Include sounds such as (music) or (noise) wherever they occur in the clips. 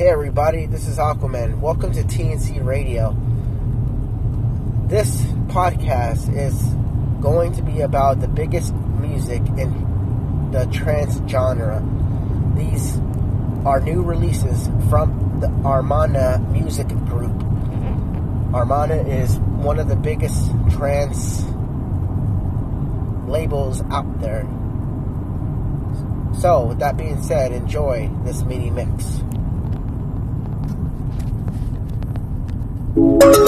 Hey everybody, this is Aquaman. Welcome to TNC Radio. This podcast is going to be about the biggest music in the trance genre. These are new releases from the Armada music group. Armada is one of the biggest trance labels out there. So, with that being said, enjoy this mini mix. Thank you.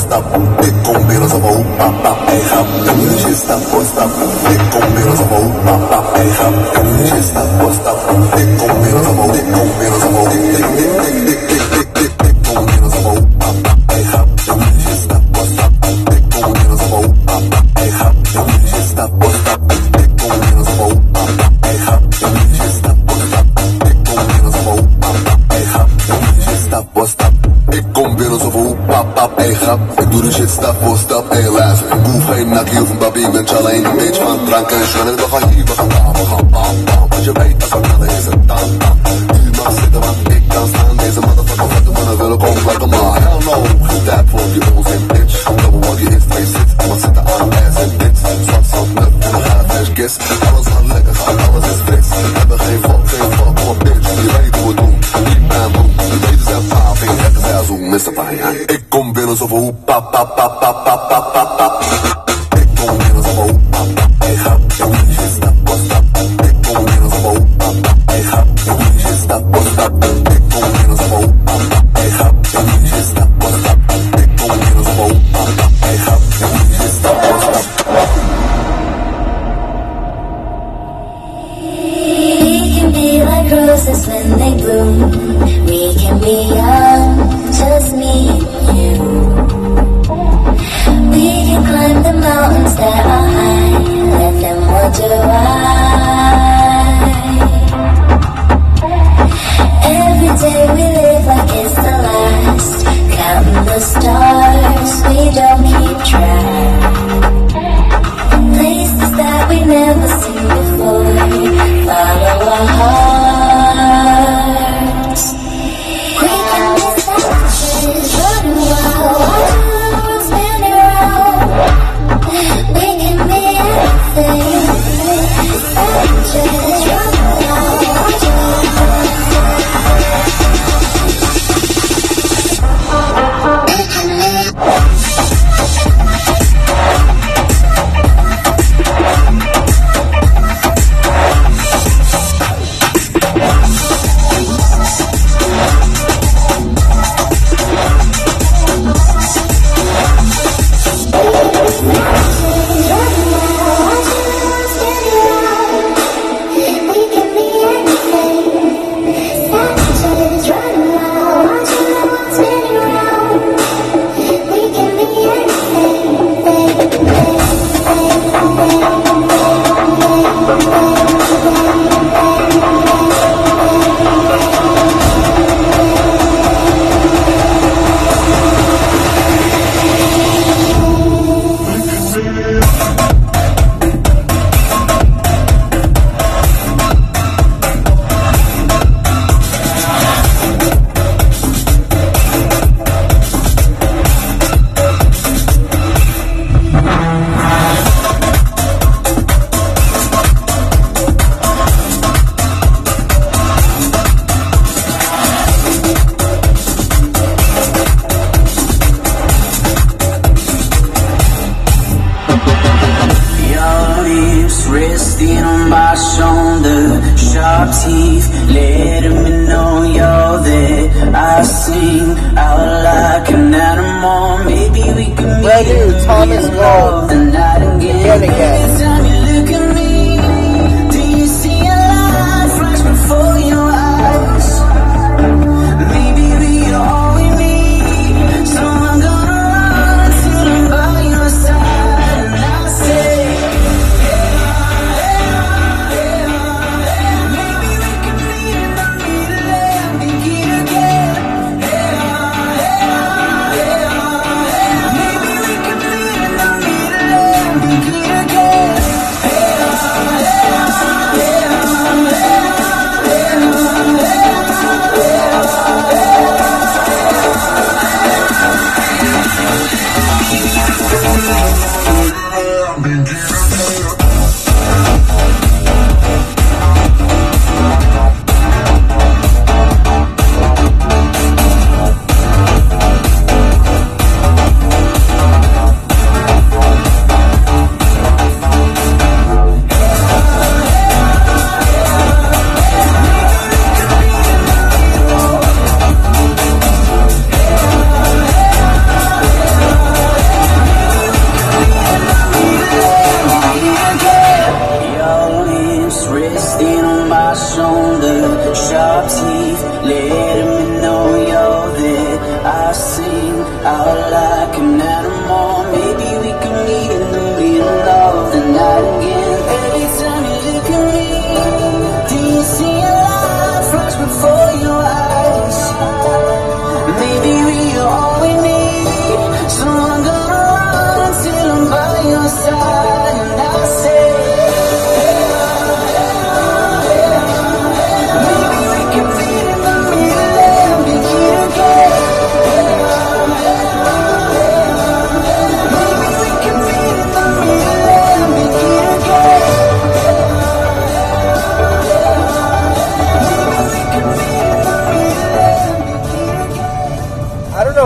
posta pupe con veros a boupa, pa, pa, pa, pa, trap do de shit stap for stap, hey luister Ik hoef geen nakkie of een babi, ik ben in the bitch man. drank en schoenen, we gaan hier, we gaan daar, we gaan bam bam Want je weet dat we knallen is een promised land. Yet again.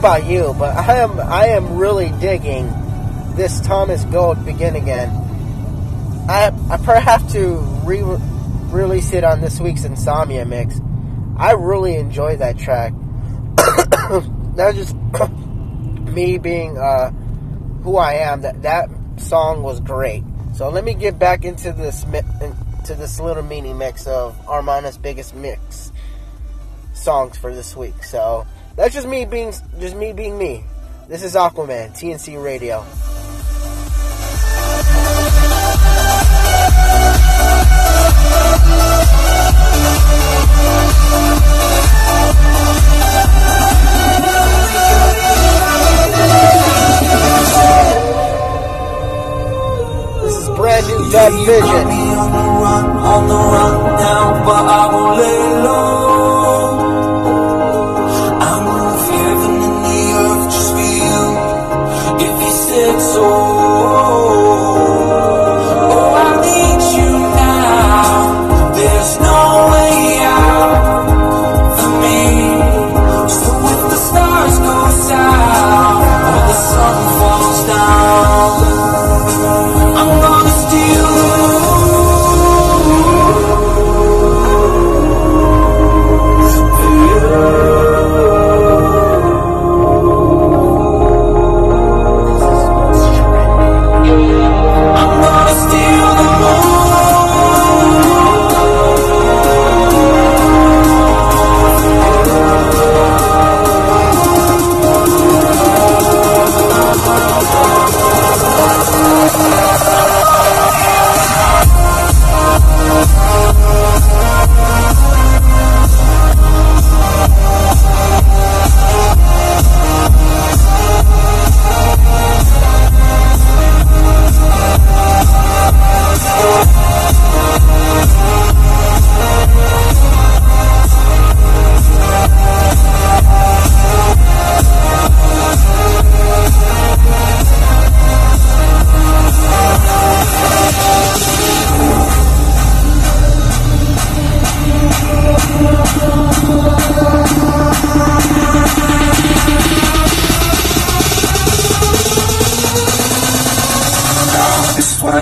about you, but I am I am really digging this Thomas Gold Begin Again. I I probably have to re release it on this week's Insomnia mix. I really enjoy that track. (coughs) That's just (coughs) me being uh, who I am. That that song was great. So let me get back into this into this little mini mix of Armada's biggest mix songs for this week. So. That's just me being just me being me. This is Aquaman, TNC Radio. This is brand new Dead Fish.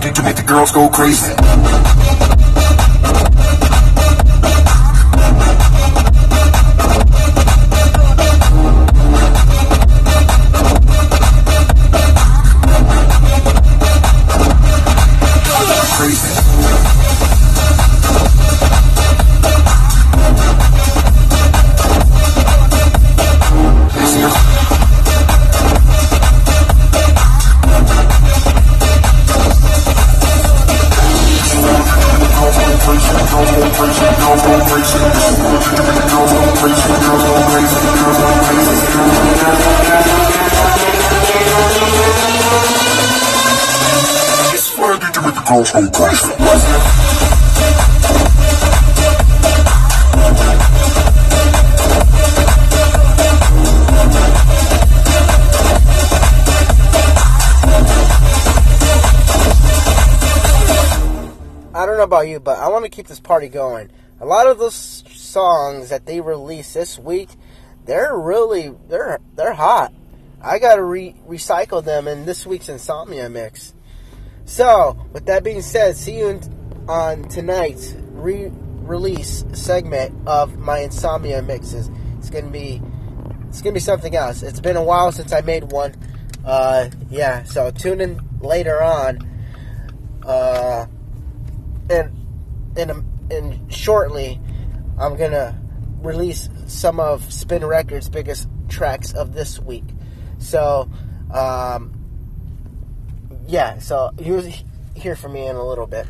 Did to make the girls go crazy. I don't know about you, but I want to keep this party going. A lot of those songs that they released this week, they're really they're they're hot. I gotta re- recycle them in this week's Insomnia mix. So, with that being said, see you in, on tonight's re-release segment of my Insomnia mixes. It's gonna be it's gonna be something else. It's been a while since I made one. Uh, yeah, so tune in later on. Uh, and in a, in shortly, I'm gonna release some of Spin Records' biggest tracks of this week. So, um, yeah. So he was here for me in a little bit.